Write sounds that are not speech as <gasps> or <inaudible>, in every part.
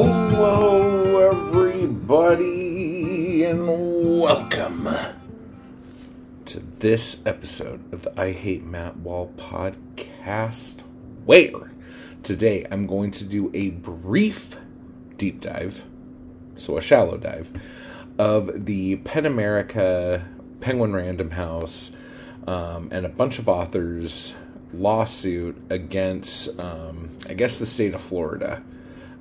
Hello, everybody, and welcome to this episode of the I Hate Matt Wall podcast. Where today I'm going to do a brief deep dive, so a shallow dive, of the PEN America Penguin Random House um, and a bunch of authors lawsuit against, um, I guess, the state of Florida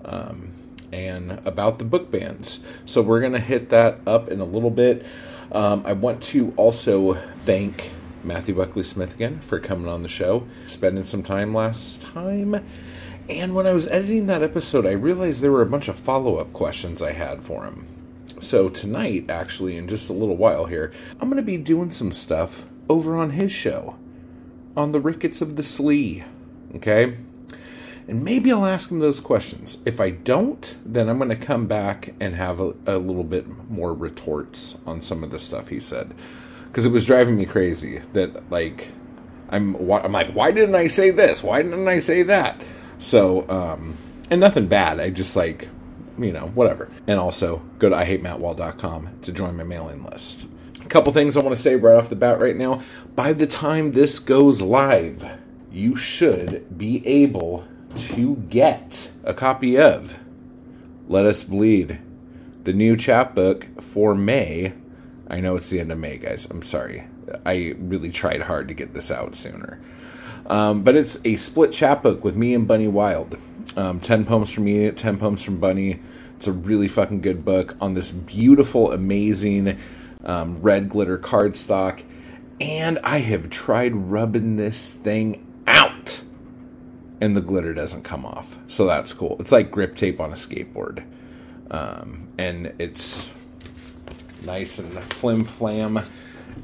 um, and about the book bans. So we're going to hit that up in a little bit. Um, I want to also thank Matthew Buckley Smith again for coming on the show, spending some time last time. And when I was editing that episode, I realized there were a bunch of follow up questions I had for him. So tonight, actually, in just a little while here, I'm going to be doing some stuff over on his show on the Rickets of the Slee. Okay? And maybe I'll ask him those questions. If I don't, then I'm going to come back and have a, a little bit more retorts on some of the stuff he said. Because it was driving me crazy that, like, I'm, I'm like, why didn't I say this? Why didn't I say that? So, um, and nothing bad. I just like, you know, whatever. And also go to IHateMattWall.com to join my mailing list. A couple things I want to say right off the bat right now. By the time this goes live, you should be able to get a copy of Let Us Bleed, the new chapbook for May. I know it's the end of May, guys. I'm sorry. I really tried hard to get this out sooner. Um, but it's a split chapbook with me and Bunny Wild. Um, 10 poems from me, 10 poems from Bunny. It's a really fucking good book on this beautiful, amazing um, red glitter cardstock. And I have tried rubbing this thing out, and the glitter doesn't come off. So that's cool. It's like grip tape on a skateboard. Um, and it's nice and flim flam.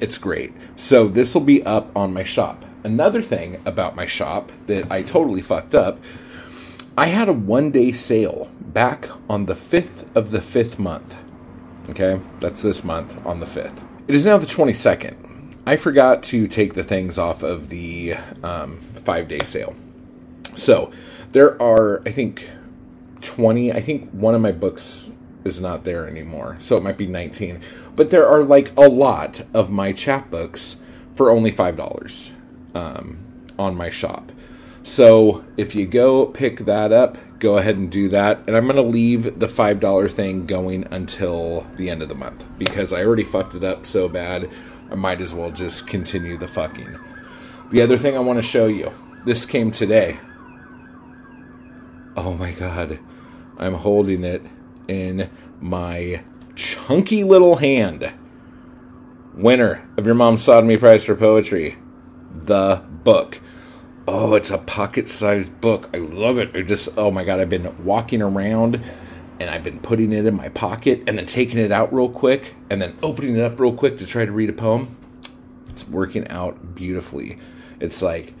It's great. So this will be up on my shop. Another thing about my shop that I totally fucked up I had a one day sale back on the 5th of the 5th month. Okay, that's this month on the 5th. It is now the 22nd. I forgot to take the things off of the um, five day sale. So there are, I think, 20. I think one of my books is not there anymore. So it might be 19. But there are like a lot of my chapbooks for only $5 um, on my shop. So if you go pick that up, go ahead and do that. And I'm going to leave the $5 thing going until the end of the month because I already fucked it up so bad. I might as well just continue the fucking. The other thing I want to show you this came today. Oh my god. I'm holding it in my chunky little hand. Winner of your mom's sodomy prize for poetry. The book. Oh, it's a pocket sized book. I love it. I just, oh my God, I've been walking around and I've been putting it in my pocket and then taking it out real quick and then opening it up real quick to try to read a poem. It's working out beautifully. It's like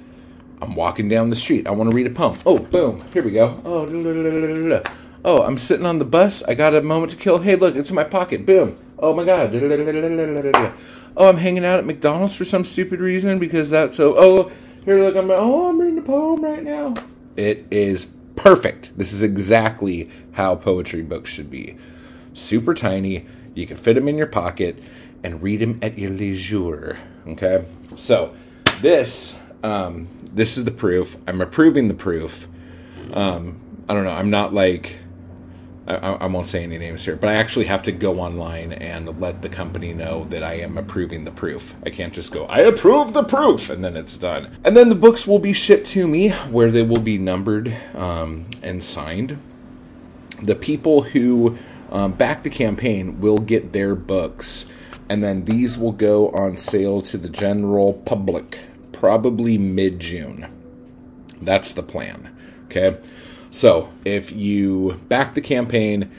I'm walking down the street. I want to read a poem. Oh, boom. Here we go. Oh, oh, I'm sitting on the bus. I got a moment to kill. Hey, look, it's in my pocket. Boom. Oh my God. Oh, I'm hanging out at McDonald's for some stupid reason because that's so. Oh, here, look, I'm oh, I'm reading a poem right now. It is perfect. This is exactly how poetry books should be. Super tiny. You can fit them in your pocket and read them at your leisure. Okay, so this um, this is the proof. I'm approving the proof. Um, I don't know. I'm not like I, I, won't say any names here, but I actually have to go online and let the company know that I am approving the proof. I can't just go, I approve the proof, and then it's done. And then the books will be shipped to me where they will be numbered um, and signed. The people who um, back the campaign will get their books, and then these will go on sale to the general public probably mid June. That's the plan. Okay. So if you back the campaign,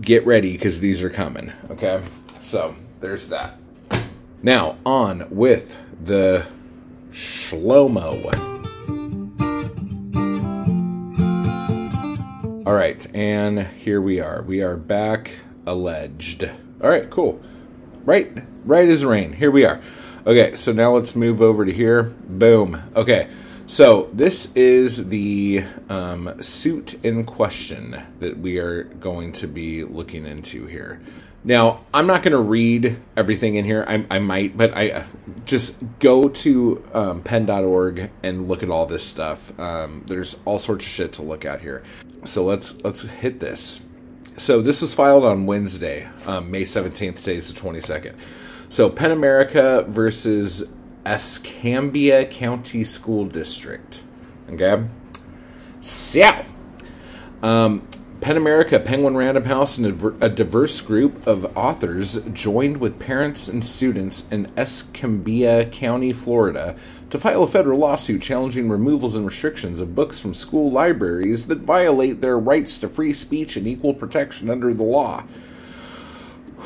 get ready because these are coming. Okay. So there's that. Now on with the Shlomo. All right, and here we are. We are back alleged. All right, cool. Right, right as rain. Here we are. Okay, so now let's move over to here. Boom. Okay, So, this is the um, suit in question that we are going to be looking into here. Now, I'm not going to read everything in here. I, I, might, but I just go to um, pen.org and look at all this stuff. Um, there's all sorts of shit to look at here. So let's let's hit this. So this was filed on Wednesday, um, May 17th. Today's the 22nd. So PEN America versus Escambia County School District. Okay. So, um, PEN America, Penguin Random House, and a diverse group of authors joined with parents and students in Escambia County, Florida, to file a federal lawsuit challenging removals and restrictions of books from school libraries that violate their rights to free speech and equal protection under the law.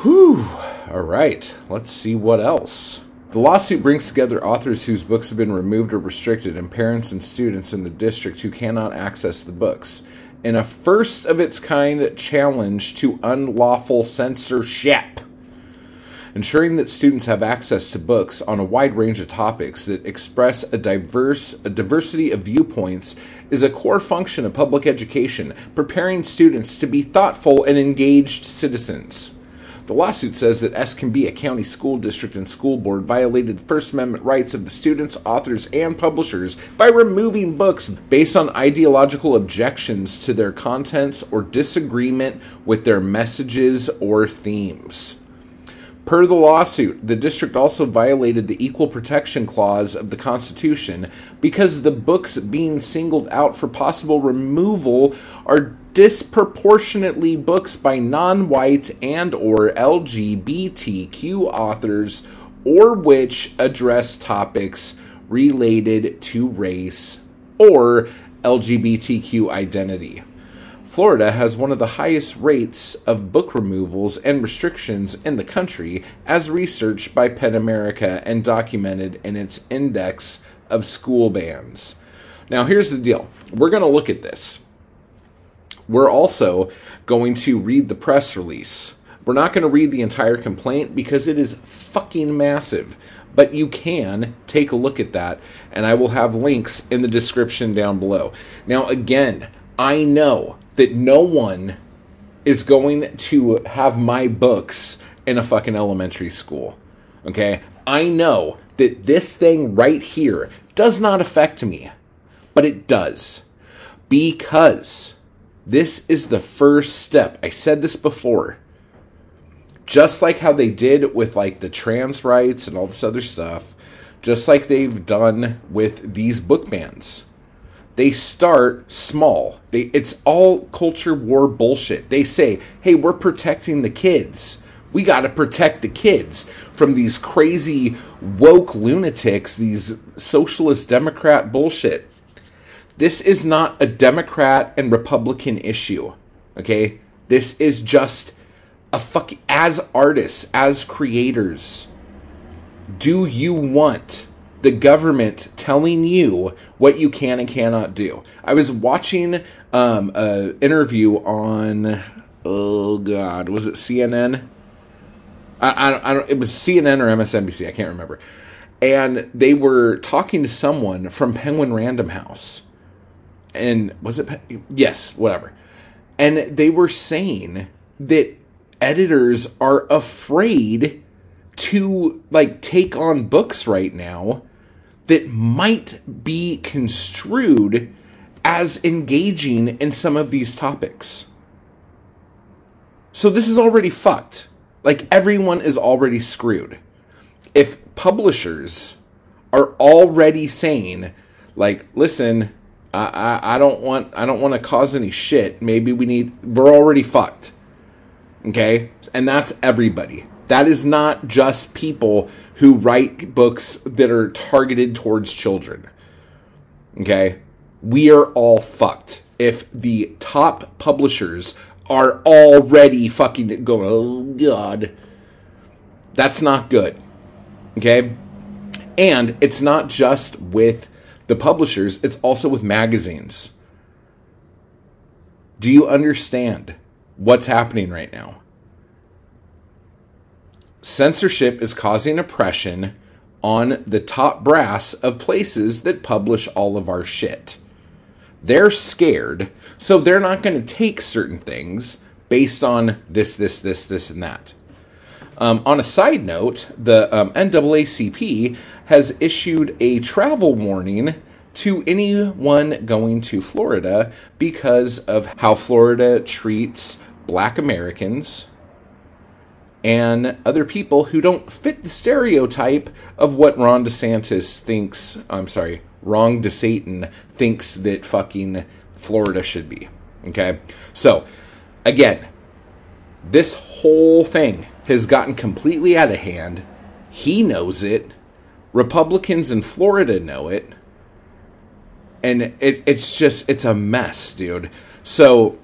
Whew. All right, let's see what else. The lawsuit brings together authors whose books have been removed or restricted and parents and students in the district who cannot access the books. In a first of its kind challenge to unlawful censorship, ensuring that students have access to books on a wide range of topics that express a diverse a diversity of viewpoints is a core function of public education, preparing students to be thoughtful and engaged citizens. The lawsuit says that Escambia County School District and School Board violated the First Amendment rights of the students, authors, and publishers by removing books based on ideological objections to their contents or disagreement with their messages or themes. Per the lawsuit, the district also violated the Equal Protection Clause of the Constitution because the books being singled out for possible removal are disproportionately books by non-white and or LGBTQ authors or which address topics related to race or LGBTQ identity. Florida has one of the highest rates of book removals and restrictions in the country, as researched by PEN America and documented in its index of school bans. Now, here's the deal we're going to look at this. We're also going to read the press release. We're not going to read the entire complaint because it is fucking massive. But you can take a look at that, and I will have links in the description down below. Now, again, I know that no one is going to have my books in a fucking elementary school. Okay? I know that this thing right here does not affect me, but it does. Because this is the first step. I said this before. Just like how they did with like the trans rights and all this other stuff, just like they've done with these book bans. They start small. They it's all culture war bullshit. They say, "Hey, we're protecting the kids." We got to protect the kids from these crazy woke lunatics, these socialist democrat bullshit. This is not a Democrat and Republican issue. Okay? This is just a fuck as artists, as creators. Do you want the government telling you what you can and cannot do? I was watching um, an interview on oh god, was it CNN? I, I, I don't, it was CNN or MSNBC. I can't remember. And they were talking to someone from Penguin Random House and was it yes whatever. And they were saying that editors are afraid to like take on books right now that might be construed as engaging in some of these topics. So this is already fucked. Like everyone is already screwed. If publishers are already saying like listen I, I, I don't want I don't want to cause any shit. Maybe we need we're already fucked. Okay? And that's everybody. That is not just people who write books that are targeted towards children. Okay? We are all fucked. If the top publishers are already fucking going, oh God, that's not good. Okay? And it's not just with the publishers, it's also with magazines. Do you understand what's happening right now? Censorship is causing oppression on the top brass of places that publish all of our shit. They're scared, so they're not going to take certain things based on this, this, this, this, and that. Um, on a side note, the um, NAACP has issued a travel warning to anyone going to Florida because of how Florida treats black Americans and other people who don't fit the stereotype of what Ron DeSantis thinks. I'm sorry, Ron DeSatan thinks that fucking Florida should be. Okay? So, again, this whole thing has gotten completely out of hand. He knows it. Republicans in Florida know it. And it, it's just, it's a mess, dude. So,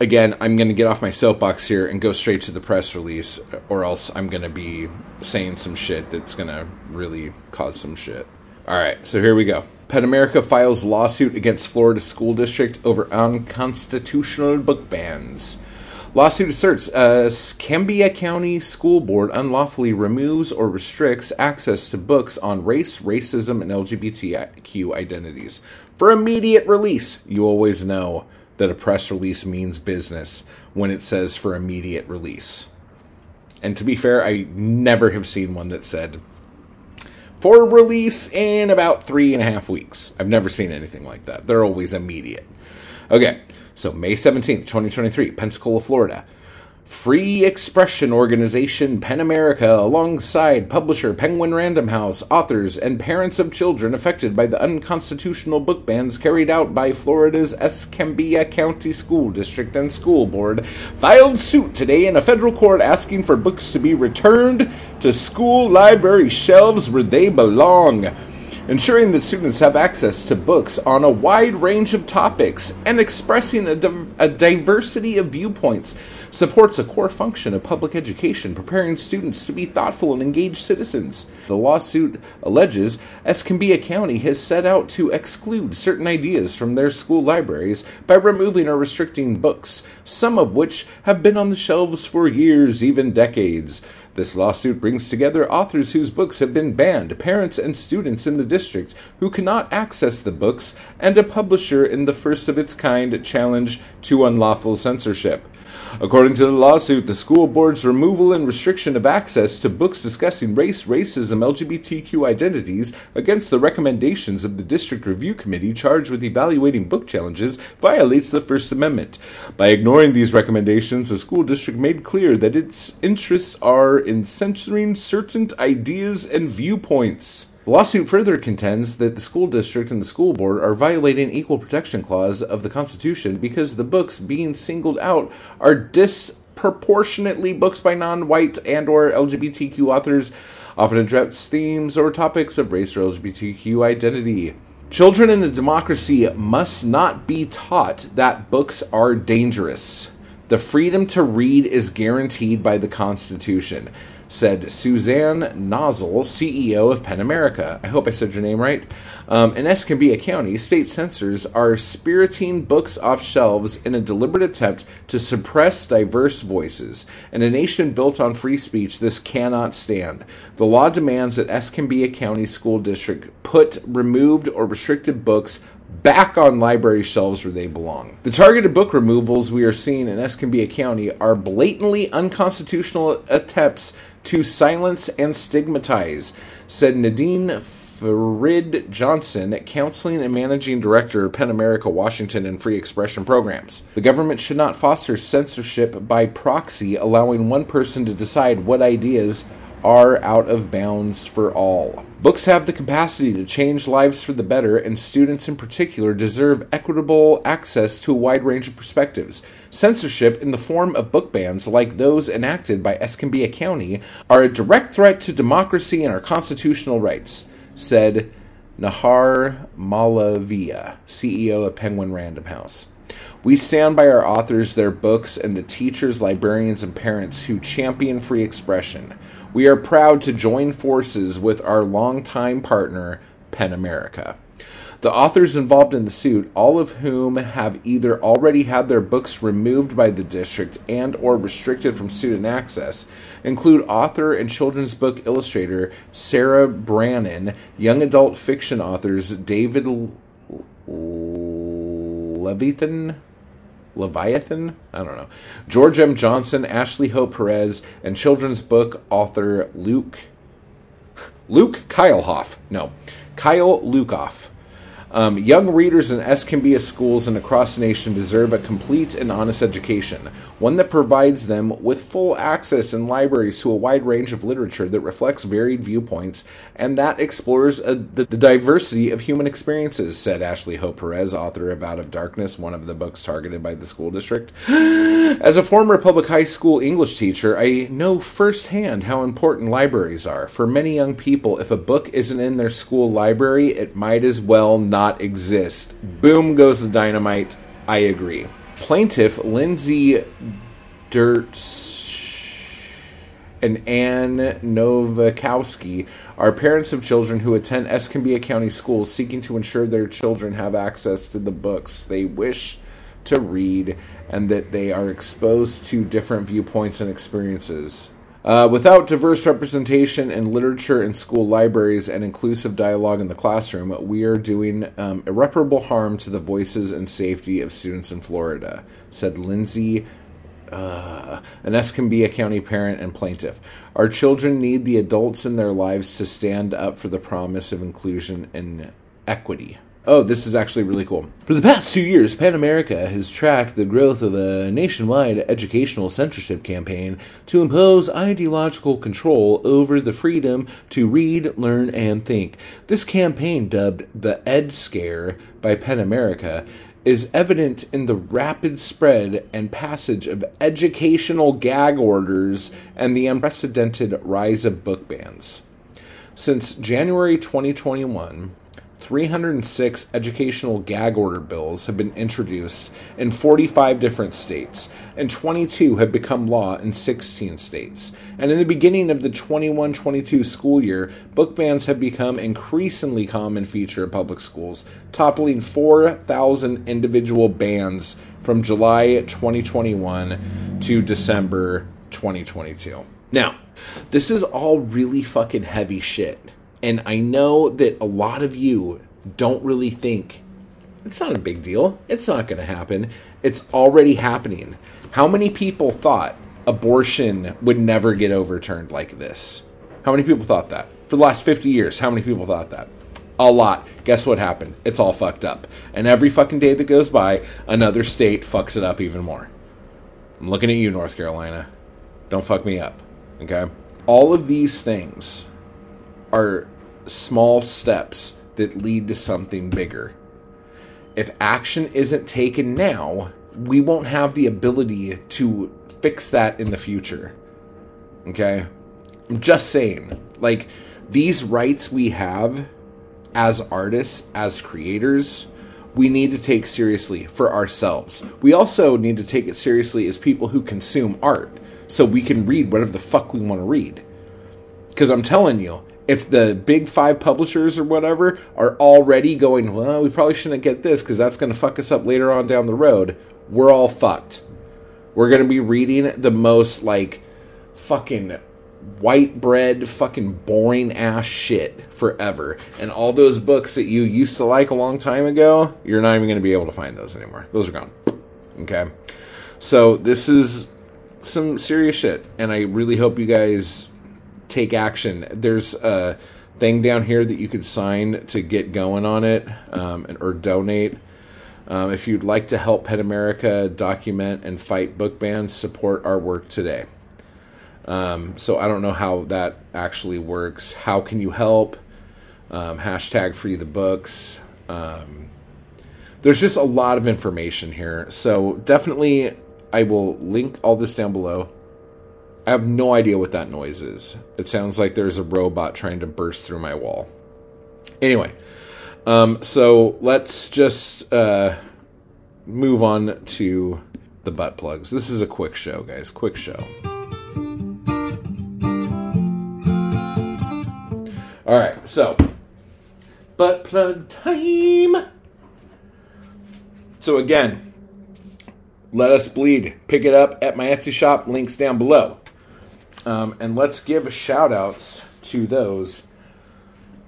again, I'm going to get off my soapbox here and go straight to the press release, or else I'm going to be saying some shit that's going to really cause some shit. All right, so here we go. PEN America files lawsuit against Florida school district over unconstitutional book bans. Lawsuit asserts uh, a Escambia County School Board unlawfully removes or restricts access to books on race, racism, and LGBTQ identities. For immediate release, you always know that a press release means business when it says for immediate release. And to be fair, I never have seen one that said for release in about three and a half weeks. I've never seen anything like that. They're always immediate. Okay, so, May 17th, 2023, Pensacola, Florida. Free Expression Organization PEN America, alongside publisher Penguin Random House, authors, and parents of children affected by the unconstitutional book bans carried out by Florida's Escambia County School District and School Board, filed suit today in a federal court asking for books to be returned to school library shelves where they belong ensuring that students have access to books on a wide range of topics and expressing a, div- a, diversity of viewpoints supports a core function of public education, preparing students to be thoughtful and engaged citizens. The lawsuit alleges Escambia County has set out to exclude certain ideas from their school libraries by removing or restricting books, some of which have been on the shelves for years, even decades. This lawsuit brings together authors whose books have been banned, parents and students in the district who cannot access the books, and a publisher in the first of its kind challenge to unlawful censorship. According to the lawsuit, the school board's removal and restriction of access to books discussing race, racism, LGBTQ identities against the recommendations of the District Review Committee charged with evaluating book challenges violates the First Amendment. By ignoring these recommendations, the school district made clear that its interests are in censoring certain ideas and viewpoints. The lawsuit further contends that the school district and the school board are violating equal protection clause of the Constitution because the books being singled out are disproportionately books by non-white and or LGBTQ authors often address themes or topics of race or LGBTQ identity. Children in a democracy must not be taught that books are dangerous. The freedom to read is guaranteed by the Constitution said Suzanne Nossel, CEO of PEN America. I hope I said your name right. Um, in Escambia County, state censors are spiriting books off shelves in a deliberate attempt to suppress diverse voices. In a nation built on free speech, this cannot stand. The law demands that Escambia County School District put removed or restricted books back on library shelves where they belong. The targeted book removals we are seeing in Escambia County are blatantly unconstitutional attempts to silence and stigmatize, said Nadine Farid Johnson, counseling and managing director of PEN America Washington and Free Expression Programs. The government should not foster censorship by proxy, allowing one person to decide what ideas are out of bounds for all. Books have the capacity to change lives for the better, and students in particular deserve equitable access to a wide range of perspectives. Censorship in the form of book bans like those enacted by Escambia County are a direct threat to democracy and our constitutional rights, said Nihar Malaviya, CEO of Penguin Random House. We stand by our authors, their books, and the teachers, librarians, and parents who champion free expression. We are proud to join forces with our longtime partner, PEN America. The authors involved in the suit, all of whom have either already had their books removed by the district and or restricted from student access, include author and children's book illustrator Sarah Brannon, young adult fiction authors David Leviathan, Leviathan? I don't know. George M. Johnson, Ashley Hope Perez, and children's book author Luke Luke Kylehoff. No, Kyle Lukoff. Um, young readers in Escambia schools and across the nation deserve a complete and honest education, one that provides them with full access in libraries to a wide range of literature that reflects varied viewpoints and that explores a, the, the, diversity of human experiences, said Ashley Hope Perez, author of Out of Darkness, one of the books targeted by the school district. <gasps> As a former public high school English teacher, I know firsthand how important libraries are. For many young people, if a book isn't in their school library, it might as well not not exist. Boom goes the dynamite. I agree. Plaintiff Lindsay Dirts and Ann Novakowski are parents of children who attend Escambia County schools seeking to ensure their children have access to the books they wish to read and that they are exposed to different viewpoints and experiences. Uh, without diverse representation in literature and school libraries and inclusive dialogue in the classroom, we are doing um, irreparable harm to the voices and safety of students in Florida, said Lindsay, uh, an Escambia County parent and plaintiff. Our children need the adults in their lives to stand up for the promise of inclusion and equity. Oh, this is actually really cool. For the past two years, PEN America has tracked the growth of a nationwide educational censorship campaign to impose ideological control over the freedom to read, learn, and think. This campaign, dubbed the Ed Scare by PEN America, is evident in the rapid spread and passage of educational gag orders and the unprecedented rise of book bans. Since January 2021, 306 educational gag order bills have been introduced in 45 different states, and 22 have become law in 16 states. And in the beginning of the 21 22 school year, book bans have become increasingly common feature of public schools, toppling 4,000 individual bans from July 2021 to December 2022. Now, this is all really fucking heavy shit. And I know that a lot of you don't really think it's not a big deal. It's not going to happen. It's already happening. How many people thought abortion would never get overturned like this? How many people thought that? For the last 50 years, how many people thought that? A lot. Guess what happened? It's all fucked up. And every fucking day that goes by, another state fucks it up even more. I'm looking at you, North Carolina. Don't fuck me up. Okay? All of these things are small steps that lead to something bigger. If action isn't taken now, we won't have the ability to fix that in the future. Okay? I'm just saying. Like, these rights we have as artists, as creators, we need to take seriously for ourselves. We also need to take it seriously as people who consume art so we can read whatever the fuck we want to read. Because I'm telling you, if the big five publishers or whatever are already going, well, we probably shouldn't get this because that's going to fuck us up later on down the road, we're all fucked. We're going to be reading the most like fucking white bread, fucking boring ass shit forever. And all those books that you used to like a long time ago, you're not even going to be able to find those anymore. Those are gone. Okay. So this is some serious shit. And I really hope you guys take action. There's a thing down here that you could sign to get going on it um, or donate. Um, if you'd like to help PEN America document and fight book bans, support our work today. Um, so I don't know how that actually works. How can you help? Um, hashtag free the books. Um, there's just a lot of information here. So definitely, I will link all this down below. I have no idea what that noise is. It sounds like there's a robot trying to burst through my wall. Anyway, um, so let's just uh, move on to the butt plugs. This is a quick show, guys. Quick show. All right, so butt plug time. So again, let us bleed. Pick it up at my Etsy shop. Links down below. Um, and let's give shout outs to those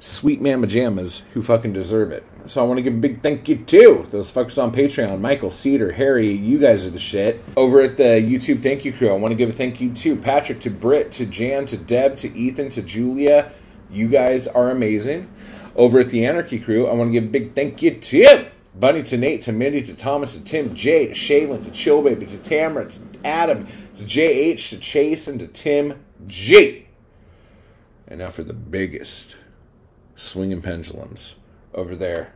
sweet mama jammas who fucking deserve it. So I want to give a big thank you to those fuckers on Patreon, Michael, Cedar, Harry, you guys are the shit. Over at the YouTube thank you crew, I want to give a thank you to Patrick, to Britt, to Jan, to Deb, to Ethan, to Julia. You guys are amazing. Over at the Anarchy crew, I want to give a big thank you to Bunny, to Nate, to Mindy, to Thomas, to Tim, Jay, to Shaylin, to Chill Baby, to Tamara, to Adam, to JH, to Chase, and to Tim G. And now for the biggest swinging pendulums over there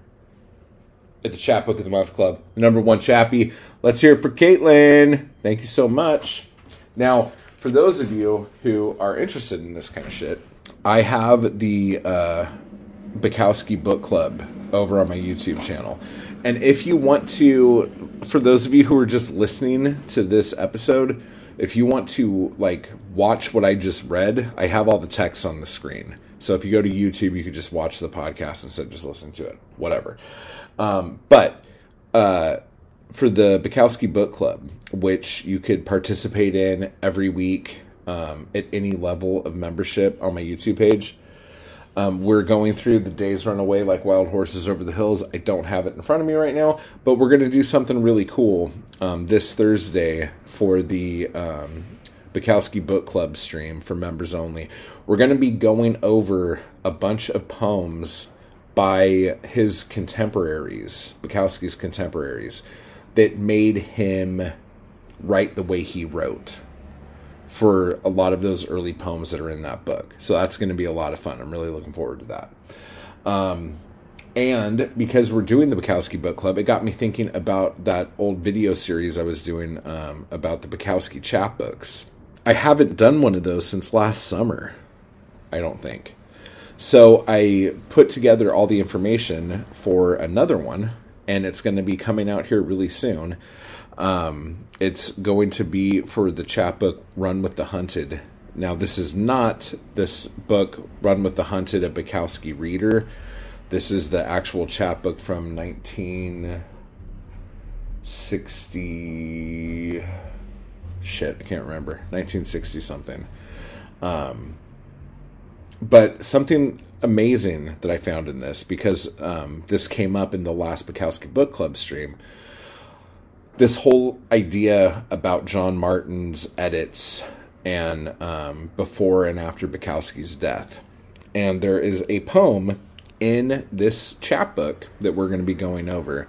at the Chapbook of the Month Club. The number one chappie. Let's hear it for Caitlin. Thank you so much. Now, for those of you who are interested in this kind of shit, I have the uh, Bukowski Book Club over on my YouTube channel. And if you want to, for those of you who are just listening to this episode, if you want to like watch what I just read, I have all the text on the screen. So if you go to YouTube, you could just watch the podcast instead of just listening to it. Whatever. Um, but uh, for the Bukowski Book Club, which you could participate in every week um, at any level of membership on my YouTube page, um, we're going through the days run away like wild horses over the hills. I don't have it in front of me right now, but we're going to do something really cool um, this Thursday for the um, Bukowski Book Club stream for members only. We're going to be going over a bunch of poems by his contemporaries, Bukowski's contemporaries, that made him write the way he wrote for a lot of those early poems that are in that book. So that's going to be a lot of fun. I'm really looking forward to that. Um, and because we're doing the Bukowski Book Club, it got me thinking about that old video series I was doing um, about the Bukowski chapbooks. I haven't done one of those since last summer, I don't think. So I put together all the information for another one, and it's going to be coming out here really soon. Um, it's going to be for the chapbook Run with the Hunted. Now, this is not this book, Run with the Hunted, a Bukowski reader. This is the actual chapbook from 1960. Shit, I can't remember. 1960 something. Um, but something amazing that I found in this, because um, this came up in the last Bukowski Book Club stream this whole idea about John Martin's edits and um, before and after Bukowski's death. And there is a poem in this chapbook that we're going to be going over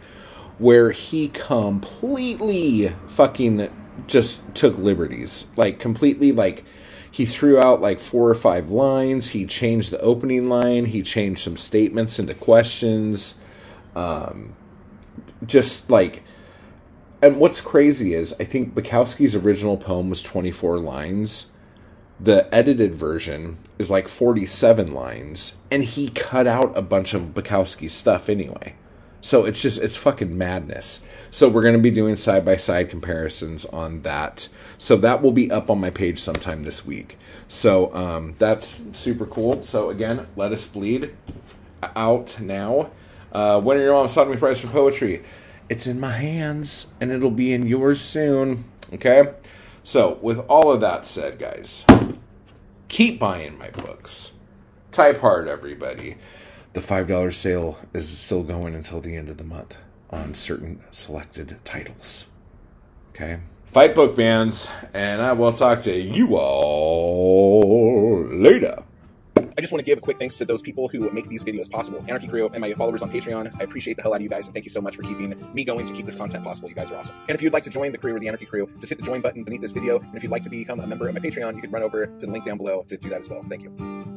where he completely fucking just took liberties. Like, completely, like, he threw out like four or five lines. He changed the opening line. He changed some statements into questions. Um, just like and what's crazy is I think Bukowski's original poem was 24 lines. The edited version is like 47 lines, and he cut out a bunch of Bukowski's stuff anyway. So it's just it's fucking madness. So we're going to be doing side by side comparisons on that. So that will be up on my page sometime this week. So um, that's super cool. So again, let us bleed out now. Uh, when are your mom's me price for poetry? It's in my hands and it'll be in yours soon. Okay? So, with all of that said, guys, keep buying my books. Type hard, everybody. The $5 sale is still going until the end of the month on certain selected titles. Okay? Fight book bands, and I will talk to you all later. I just want to give a quick thanks to those people who make these videos possible. Anarchy Crew and my followers on Patreon. I appreciate the hell out of you guys, and thank you so much for keeping me going to keep this content possible. You guys are awesome. And if you'd like to join the crew or the Anarchy Crew, just hit the join button beneath this video. And if you'd like to become a member of my Patreon, you can run over to the link down below to do that as well. Thank you.